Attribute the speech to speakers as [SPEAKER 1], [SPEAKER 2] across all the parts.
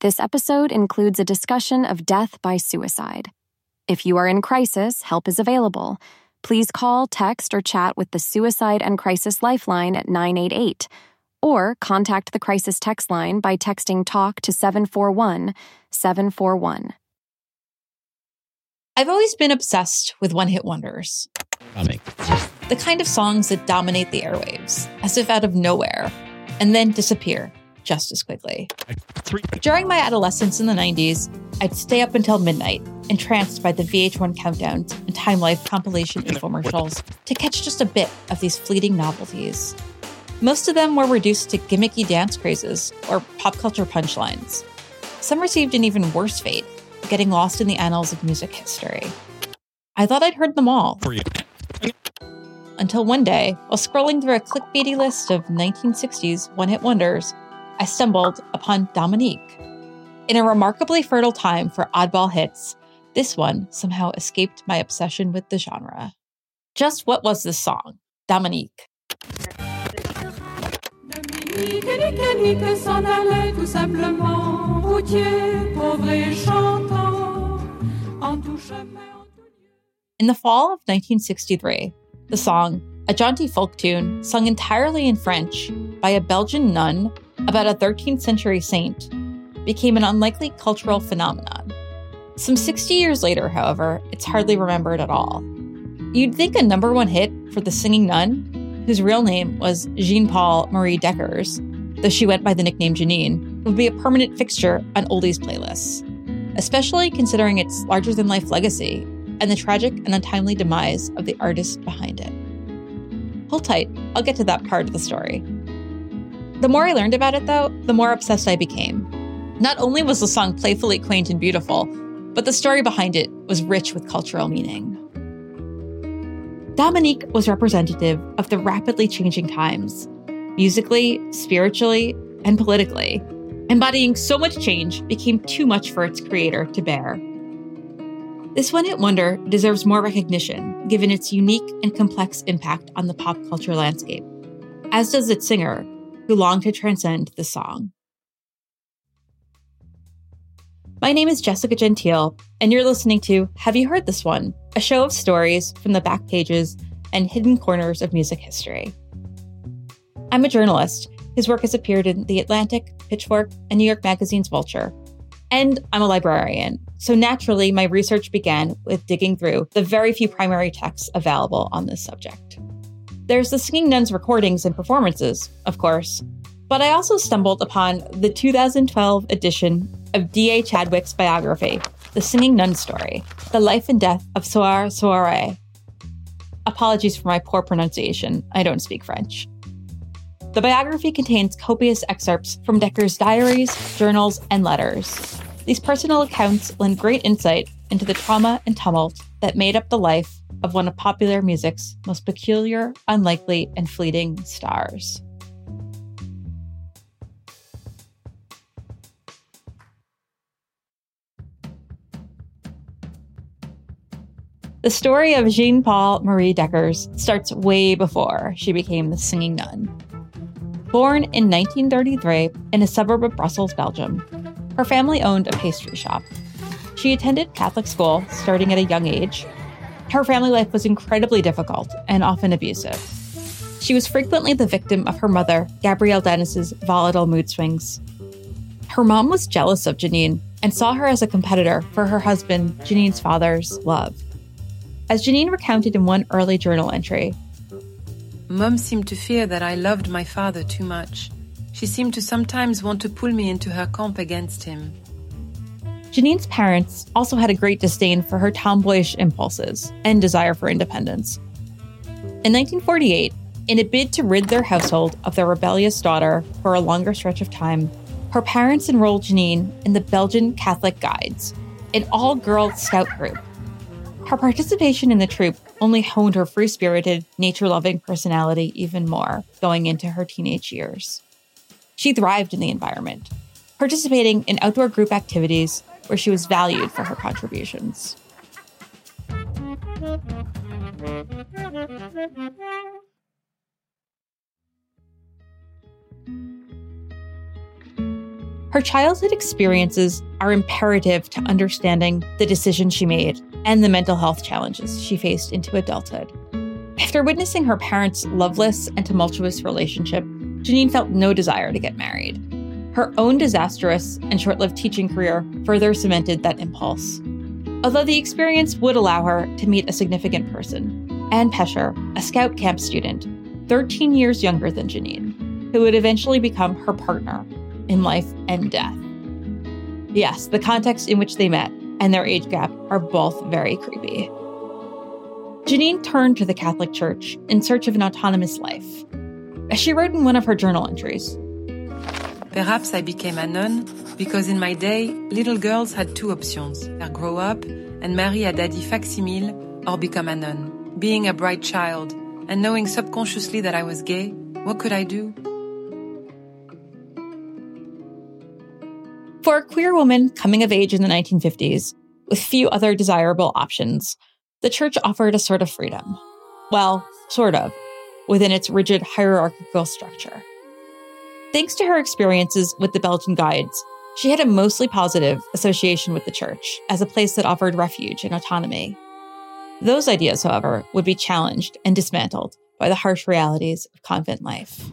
[SPEAKER 1] This episode includes a discussion of death by suicide. If you are in crisis, help is available. Please call, text, or chat with the Suicide and Crisis Lifeline at 988, or contact the crisis text line by texting TALK to 741 741.
[SPEAKER 2] I've always been obsessed with one hit wonders.
[SPEAKER 3] Coming.
[SPEAKER 2] The kind of songs that dominate the airwaves, as if out of nowhere, and then disappear just as quickly. During my adolescence in the 90s, I'd stay up until midnight, entranced by the VH1 countdowns and Time Life compilation infomercials to catch just a bit of these fleeting novelties. Most of them were reduced to gimmicky dance crazes or pop culture punchlines. Some received an even worse fate, getting lost in the annals of music history. I thought I'd heard them all, until one day, while scrolling through a clickbaity list of 1960s one hit wonders, I stumbled upon Dominique. In a remarkably fertile time for oddball hits, this one somehow escaped my obsession with the genre. Just what was this song? Dominique. In the fall of 1963, the song, a jaunty folk tune sung entirely in French by a Belgian nun about a 13th century saint, became an unlikely cultural phenomenon. Some 60 years later, however, it's hardly remembered at all. You'd think a number one hit for the singing nun, whose real name was Jeanne-Paule Marie Deckers, though she went by the nickname Janine, would be a permanent fixture on oldies playlists, especially considering its larger than life legacy and the tragic and untimely demise of the artist behind it. Hold tight, I'll get to that part of the story. The more I learned about it, though, the more obsessed I became. Not only was the song playfully quaint and beautiful, but the story behind it was rich with cultural meaning. Dominique was representative of the rapidly changing times, musically, spiritually, and politically. Embodying so much change became too much for its creator to bear. This one hit wonder deserves more recognition given its unique and complex impact on the pop culture landscape, as does its singer, who longed to transcend the song. My name is Jessica Gentile, and you're listening to Have You Heard This One? A show of stories from the back pages and hidden corners of music history. I'm a journalist whose work has appeared in The Atlantic, Pitchfork, and New York Magazine's Vulture. And I'm a librarian, so naturally, my research began with digging through the very few primary texts available on this subject. There's the Singing Nuns recordings and performances, of course, but I also stumbled upon the 2012 edition of D.A. Chadwick's biography, The Singing Nun Story The Life and Death of Sœur Sourire. Apologies for my poor pronunciation, I don't speak French. The biography contains copious excerpts from Decker's diaries, journals, and letters. These personal accounts lend great insight into the trauma and tumult that made up the life of one of popular music's most peculiar, unlikely, and fleeting stars. The story of Jeanne-Paule Marie Deckers starts way before she became the singing nun. Born in 1933 in a suburb of Brussels, Belgium, her family owned a pastry shop. She attended Catholic school starting at a young age. Her family life was incredibly difficult and often abusive. She was frequently the victim of her mother, Gabrielle Dennis's volatile mood swings. Her mom was jealous of Janine and saw her as a competitor for her husband, Janine's father's love. As Janine recounted in one early journal entry,
[SPEAKER 4] Mom seemed to fear that I loved my father too much. She seemed to sometimes want to pull me into her camp against him.
[SPEAKER 2] Janine's parents also had a great disdain for her tomboyish impulses and desire for independence. In 1948, in a bid to rid their household of their rebellious daughter for a longer stretch of time, her parents enrolled Janine in the Belgian Catholic Guides, an all girl scout group. Her participation in the troop only honed her free spirited, nature loving personality even more going into her teenage years. She thrived in the environment, participating in outdoor group activities where she was valued for her contributions. Her childhood experiences are imperative to understanding the decisions she made and the mental health challenges she faced into adulthood. After witnessing her parents' loveless and tumultuous relationship, Janine felt no desire to get married. Her own disastrous and short lived teaching career further cemented that impulse. Although the experience would allow her to meet a significant person, Anne Pécher, a scout camp student, 13 years younger than Janine, who would eventually become her partner in life and death. Yes, the context in which they met and their age gap are both very creepy. Janine turned to the Catholic Church in search of an autonomous life. As she wrote in one of her journal entries,
[SPEAKER 4] Perhaps I became a nun because in my day, little girls had two options grow up and marry a daddy facsimile or become a nun. Being a bright child and knowing subconsciously that I was gay, what could I do?
[SPEAKER 2] For a queer woman coming of age in the 1950s, with few other desirable options, the church offered a sort of freedom. Well, sort of, within its rigid hierarchical structure. Thanks to her experiences with the Belgian guides, she had a mostly positive association with the church as a place that offered refuge and autonomy. Those ideas, however, would be challenged and dismantled by the harsh realities of convent life.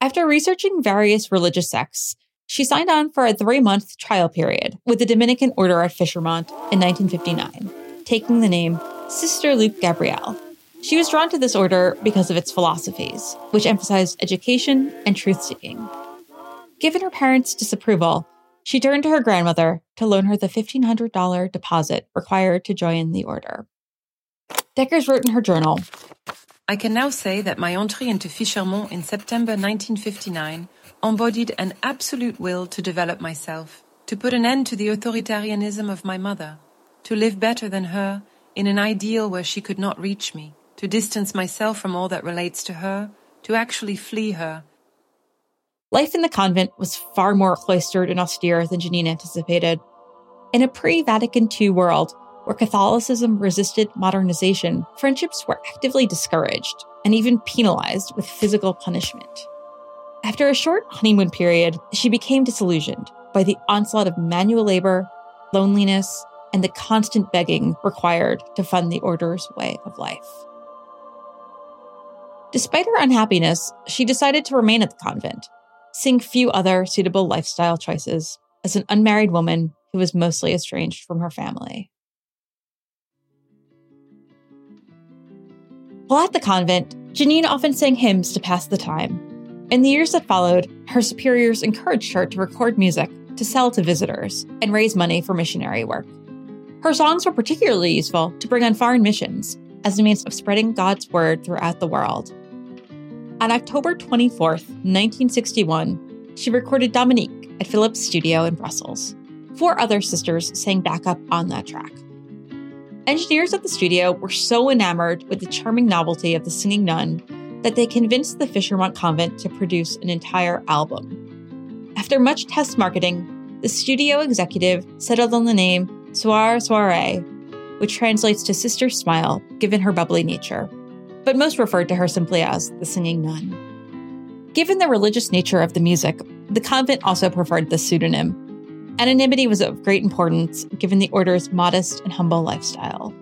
[SPEAKER 2] After researching various religious sects, she signed on for a three month trial period with the Dominican order at Fichermont in 1959, taking the name Sister Luke Gabrielle. She was drawn to this order because of its philosophies, which emphasized education and truth seeking. Given her parents' disapproval, she turned to her grandmother to loan her the $1,500 deposit required to join the order. Deckers wrote in her journal
[SPEAKER 4] I can now say that my entry into Fichermont in September 1959 embodied an absolute will to develop myself, to put an end to the authoritarianism of my mother, to live better than her in an ideal where she could not reach me, to distance myself from all that relates to her, to actually flee her.
[SPEAKER 2] Life in the convent was far more cloistered and austere than Janine anticipated. In a pre Vatican II world, where Catholicism resisted modernization, friendships were actively discouraged and even penalized with physical punishment. After a short honeymoon period, she became disillusioned by the onslaught of manual labor, loneliness, and the constant begging required to fund the order's way of life. Despite her unhappiness, she decided to remain at the convent, seeing few other suitable lifestyle choices as an unmarried woman who was mostly estranged from her family. While at the convent, Janine often sang hymns to pass the time. In the years that followed, her superiors encouraged her to record music to sell to visitors and raise money for missionary work. Her songs were particularly useful to bring on foreign missions as a means of spreading God's word throughout the world. On October 24, 1961, she recorded Dominique at Philips' studio in Brussels. Four other sisters sang backup on that track. Engineers at the studio were so enamored with the charming novelty of the singing nun that they convinced the Fichermont convent to produce an entire album. After much test marketing, the studio executive settled on the name Sœur Sourire, which translates to Sister Smile, given her bubbly nature, but most referred to her simply as the singing nun. Given the religious nature of the music, the convent also preferred the pseudonym Anonymity was of great importance given the order's modest and humble lifestyle.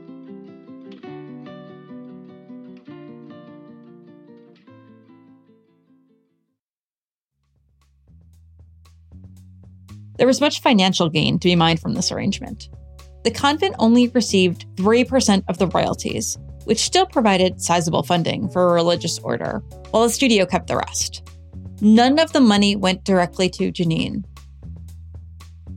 [SPEAKER 2] There was much financial gain to be mined from this arrangement. The convent only received 3% of the royalties, which still provided sizable funding for a religious order, while the studio kept the rest. None of the money went directly to Janine,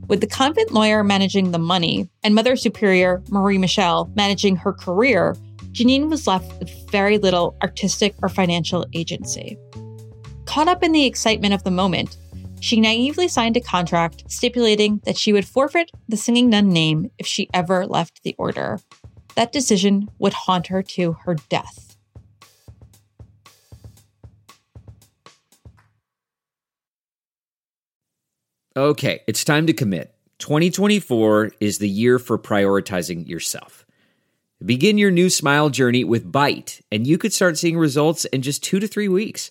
[SPEAKER 2] with the convent lawyer managing the money and Mother Superior Marie Michel managing her career, Janine was left with very little artistic or financial agency. Caught up in the excitement of the moment, she naively signed a contract stipulating that she would forfeit the singing nun name if she ever left the order. That decision would haunt her to her death.
[SPEAKER 3] Okay, it's time to commit. 2024 is the year for prioritizing yourself. Begin your new smile journey with Byte, and you could start seeing results in just two to three weeks.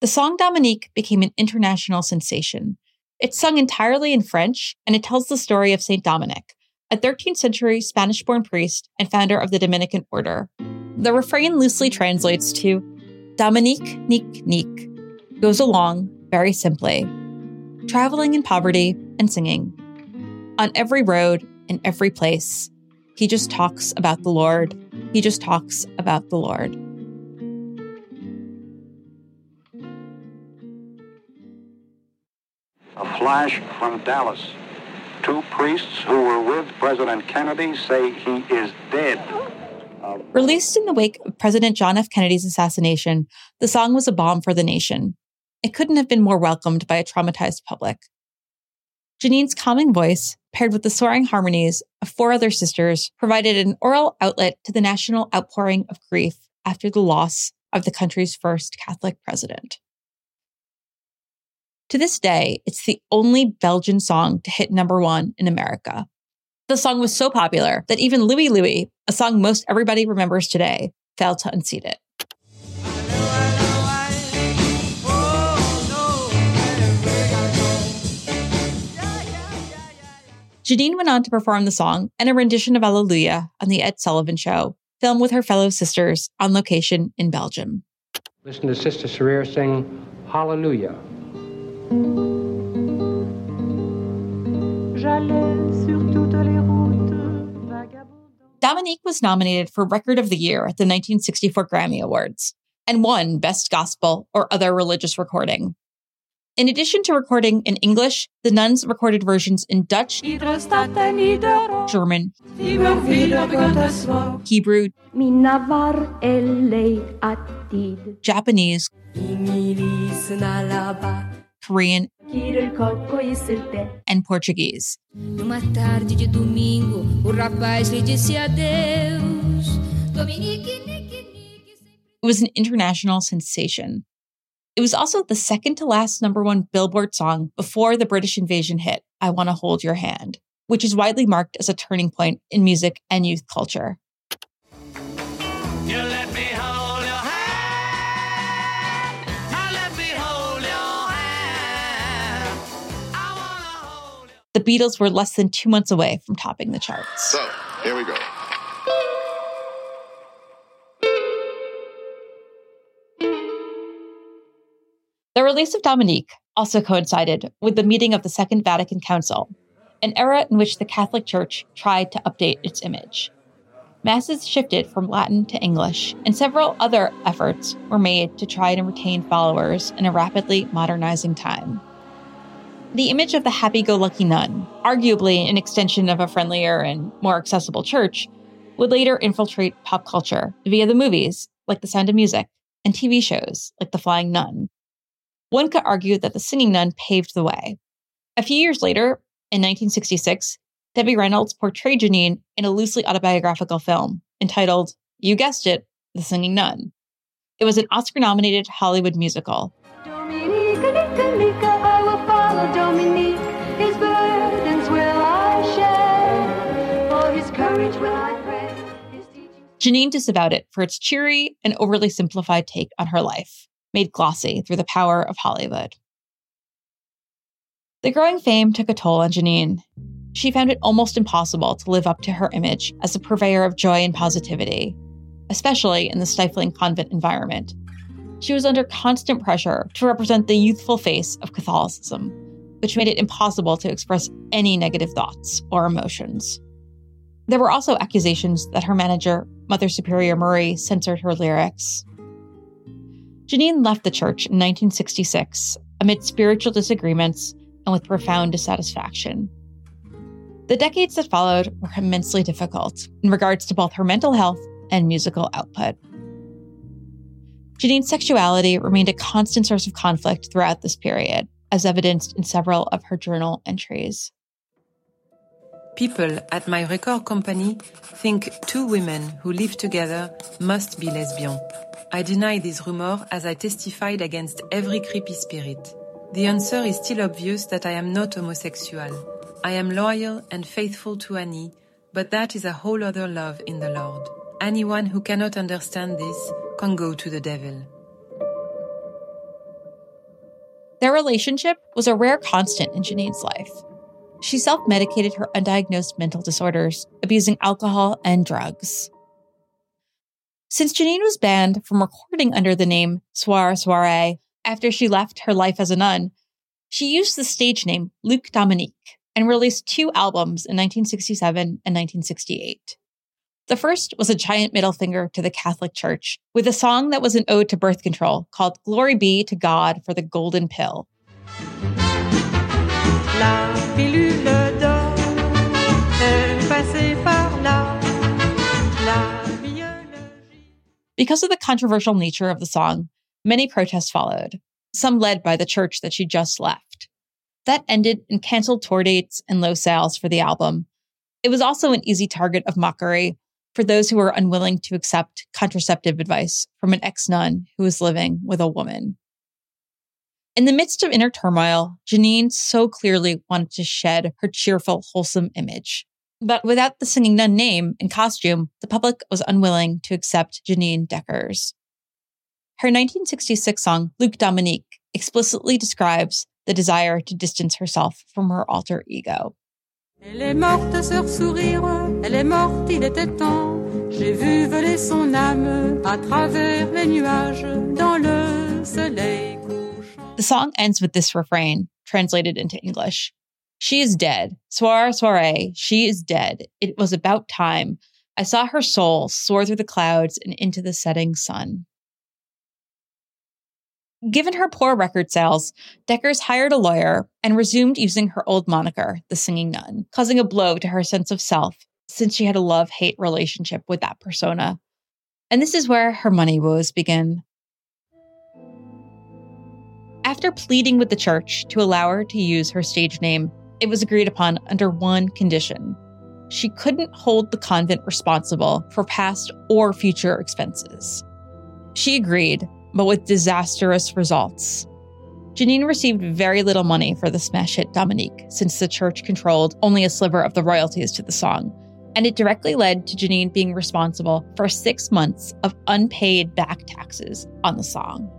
[SPEAKER 2] The song Dominique became an international sensation. It's sung entirely in French, and it tells the story of Saint Dominic, a 13th century Spanish born priest and founder of the Dominican order. The refrain loosely translates to Dominique, Nique, Nique, goes along, very simply, traveling in poverty and singing. On every road, in every place, he just talks about the Lord. He just talks about the Lord.
[SPEAKER 5] A flash from Dallas. Two priests who were with President Kennedy say he is dead.
[SPEAKER 2] Released in the wake of President John F. Kennedy's assassination, the song was a bomb for the nation. It couldn't have been more welcomed by a traumatized public. Janine's calming voice, paired with the soaring harmonies of four other sisters, provided an oral outlet to the national outpouring of grief after the loss of the country's first Catholic president. To this day, it's the only Belgian song to hit number one in America. The song was so popular that even Louie Louie, a song most everybody remembers today, failed to unseat it. Janine went on to perform the song and a rendition of Alleluia on The Ed Sullivan Show, filmed with her fellow sisters on location in Belgium.
[SPEAKER 6] Listen to Sister Sourire sing Hallelujah.
[SPEAKER 2] Dominique was nominated for Record of the Year at the 1964 Grammy Awards and won Best Gospel or Other Religious Recording. In addition to recording in English, the nuns recorded versions in Dutch,
[SPEAKER 7] Iedere stad en ieder oord,
[SPEAKER 2] German,
[SPEAKER 7] immer wieder Gottes Wort.
[SPEAKER 2] Hebrew,
[SPEAKER 8] Minavar elei atid.
[SPEAKER 2] Japanese,
[SPEAKER 8] Ingilis na laba.
[SPEAKER 2] Korean, and Portuguese. It was an international sensation. It was also the second to last number one Billboard song before the British invasion hit, I Wanna Hold Your Hand, which is widely marked as a turning point in music and youth culture. The Beatles were less than two months away from topping the charts.
[SPEAKER 9] So, here we go.
[SPEAKER 2] The release of Dominique also coincided with the meeting of the Second Vatican Council, an era in which the Catholic Church tried to update its image. Masses shifted from Latin to English, and several other efforts were made to try and retain followers in a rapidly modernizing time. The image of the happy go lucky nun, arguably an extension of a friendlier and more accessible church, would later infiltrate pop culture via the movies, like The Sound of Music, and TV shows, like The Flying Nun. One could argue that The Singing Nun paved the way. A few years later, in 1966, Debbie Reynolds portrayed Janine in a loosely autobiographical film entitled, you guessed it, The Singing Nun. It was an Oscar nominated Hollywood musical. Janine disavowed it for its cheery and overly simplified take on her life, made glossy through the power of Hollywood. The growing fame took a toll on Janine. She found it almost impossible to live up to her image as a purveyor of joy and positivity, especially in the stifling convent environment. She was under constant pressure to represent the youthful face of Catholicism, which made it impossible to express any negative thoughts or emotions. There were also accusations that her manager, Mother Superior Murray, censored her lyrics. Janine left the church in 1966 amid spiritual disagreements and with profound dissatisfaction. The decades that followed were immensely difficult in regards to both her mental health and musical output. Janine's sexuality remained a constant source of conflict throughout this period, as evidenced in several of her journal entries.
[SPEAKER 4] People at my record company think two women who live together must be lesbian. I deny these rumors as I testified against every creepy spirit. The answer is still obvious that I am not homosexual. I am loyal and faithful to Annie, but that is a whole other love in the Lord. Anyone who cannot understand this can go to the devil.
[SPEAKER 2] Their relationship was a rare constant in Janine's life. She self medicated her undiagnosed mental disorders, abusing alcohol and drugs. Since Janine was banned from recording under the name Sœur Sourire after she left her life as a nun, she used the stage name Luc Dominique and released two albums in 1967 and 1968. The first was a giant middle finger to the Catholic Church with a song that was an ode to birth control called Glory Be to God for the Golden Pill.
[SPEAKER 7] La passée par là.
[SPEAKER 2] Because of the controversial nature of the song, many protests followed, some led by the church that she just left. That ended in canceled tour dates and low sales for the album. It was also an easy target of mockery for those who were unwilling to accept contraceptive advice from an ex nun who was living with a woman. In the midst of inner turmoil, Janine so clearly wanted to shed her cheerful, wholesome image. But without the singing nun name and costume, the public was unwilling to accept Janine Deckers. Her 1966 song, Luc Dominique, explicitly describes the desire to distance herself from her alter ego.
[SPEAKER 7] Elle est morte, sourire, elle est morte, il était temps. J'ai vu voler son âme à travers les nuages dans le soleil couchant.
[SPEAKER 2] The song ends with this refrain, translated into English. She is dead. Sœur, Sourire. She is dead. It was about time. I saw her soul soar through the clouds and into the setting sun. Given her poor record sales, Deckers hired a lawyer and resumed using her old moniker, the Singing Nun, causing a blow to her sense of self since she had a love hate relationship with that persona. And this is where her money woes begin. After pleading with the church to allow her to use her stage name, it was agreed upon under one condition. She couldn't hold the convent responsible for past or future expenses. She agreed, but with disastrous results. Janine received very little money for the smash hit Dominique, since the church controlled only a sliver of the royalties to the song, and it directly led to Janine being responsible for six months of unpaid back taxes on the song.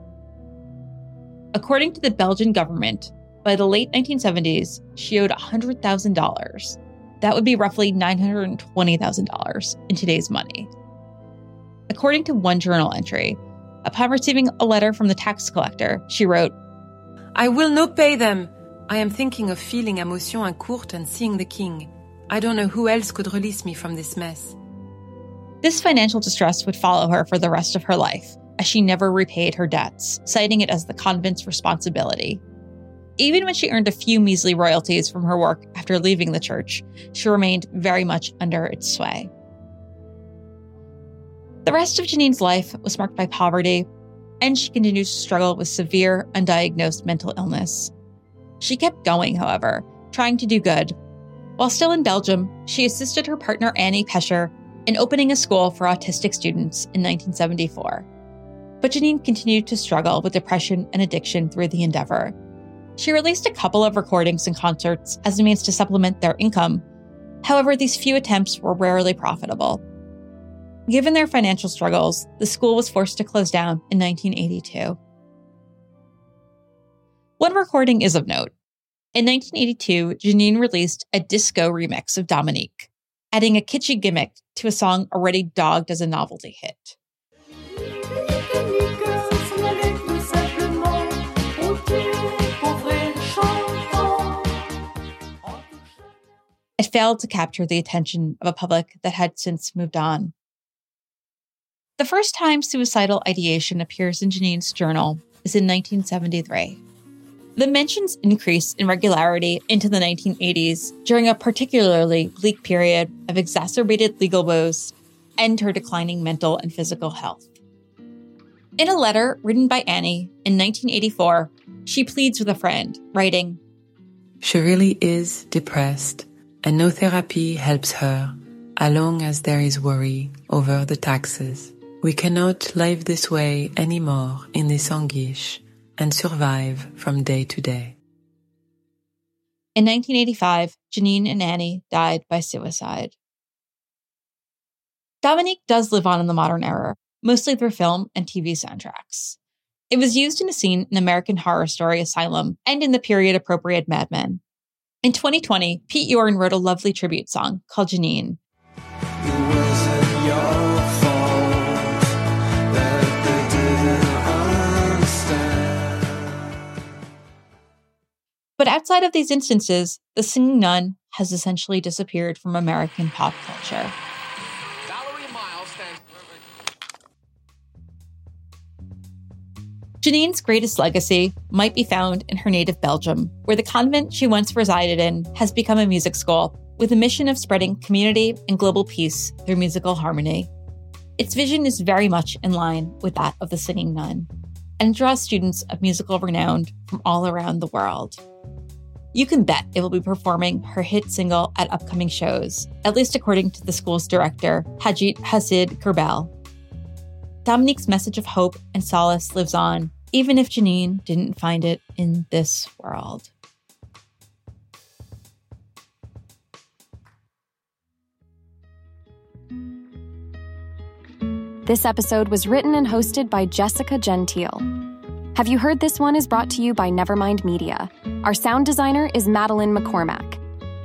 [SPEAKER 2] According to the Belgian government, by the late 1970s, she owed $100,000. That would be roughly $920,000 in today's money. According to one journal entry, upon receiving a letter from the tax collector, she wrote,
[SPEAKER 4] I will not pay them. I am thinking of feeling emotion and court and seeing the king. I don't know who else could release me from this mess.
[SPEAKER 2] This financial distress would follow her for the rest of her life, as she never repaid her debts, citing it as the convent's responsibility. Even when she earned a few measly royalties from her work after leaving the church, she remained very much under its sway. The rest of Janine's life was marked by poverty, and she continued to struggle with severe, undiagnosed mental illness. She kept going, however, trying to do good. While still in Belgium, she assisted her partner Annie Pécher in opening a school for autistic students in 1974. But Janine continued to struggle with depression and addiction through the endeavor. She released a couple of recordings and concerts as a means to supplement their income. However, these few attempts were rarely profitable. Given their financial struggles, the school was forced to close down in 1982. One recording is of note. In 1982, Janine released a disco remix of Dominique, adding a kitschy gimmick to a song already dogged as a novelty hit. It failed to capture the attention of a public that had since moved on. The first time suicidal ideation appears in Janine's journal is in 1973. The mentions increase in regularity into the 1980s during a particularly bleak period of exacerbated legal woes and her declining mental and physical health. In a letter written by Annie in 1984, she pleads with a friend, writing,
[SPEAKER 4] She really is depressed, and no therapy helps her, as long as there is worry over the taxes. We cannot live this way anymore in this anguish and survive from day to day.
[SPEAKER 2] In 1985, Janine and Annie died by suicide. Dominique does live on in the modern era, mostly through film and TV soundtracks. It was used in a scene in American Horror Story Asylum and in the period appropriate Mad Men. In 2020, Pete Yorn wrote a lovely tribute song called Janine. But outside of these instances, the singing nun has essentially disappeared from American pop culture. Janine's greatest legacy might be found in her native Belgium, where the convent she once resided in has become a music school with a mission of spreading community and global peace through musical harmony. Its vision is very much in line with that of the Singing Nun and draws students of musical renown from all around the world. You can bet it will be performing her hit single at upcoming shows, at least according to the school's director, Hajit Hasid Kerbel. Dominique's message of hope and solace lives on, even if Janine didn't find it in this world.
[SPEAKER 1] This episode was written and hosted by Jessica Gentile. Have You Heard This One is brought to you by Nevermind Media. Our sound designer is Madeline McCormack.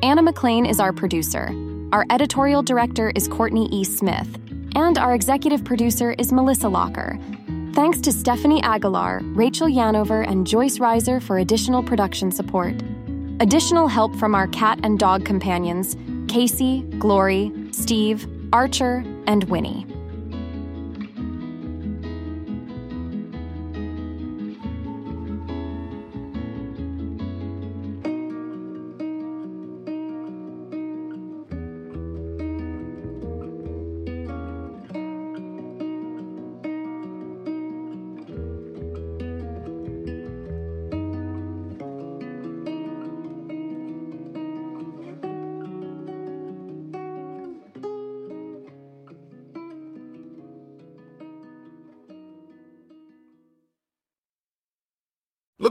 [SPEAKER 1] Anna McLean is our producer. Our editorial director is Courtney E. Smith. And our executive producer is Melissa Locker. Thanks to Stephanie Aguilar, Rachel Yanover, and Joyce Reiser for additional production support. Additional help from our cat and dog companions Casey, Glory, Steve, Archer, and Winnie.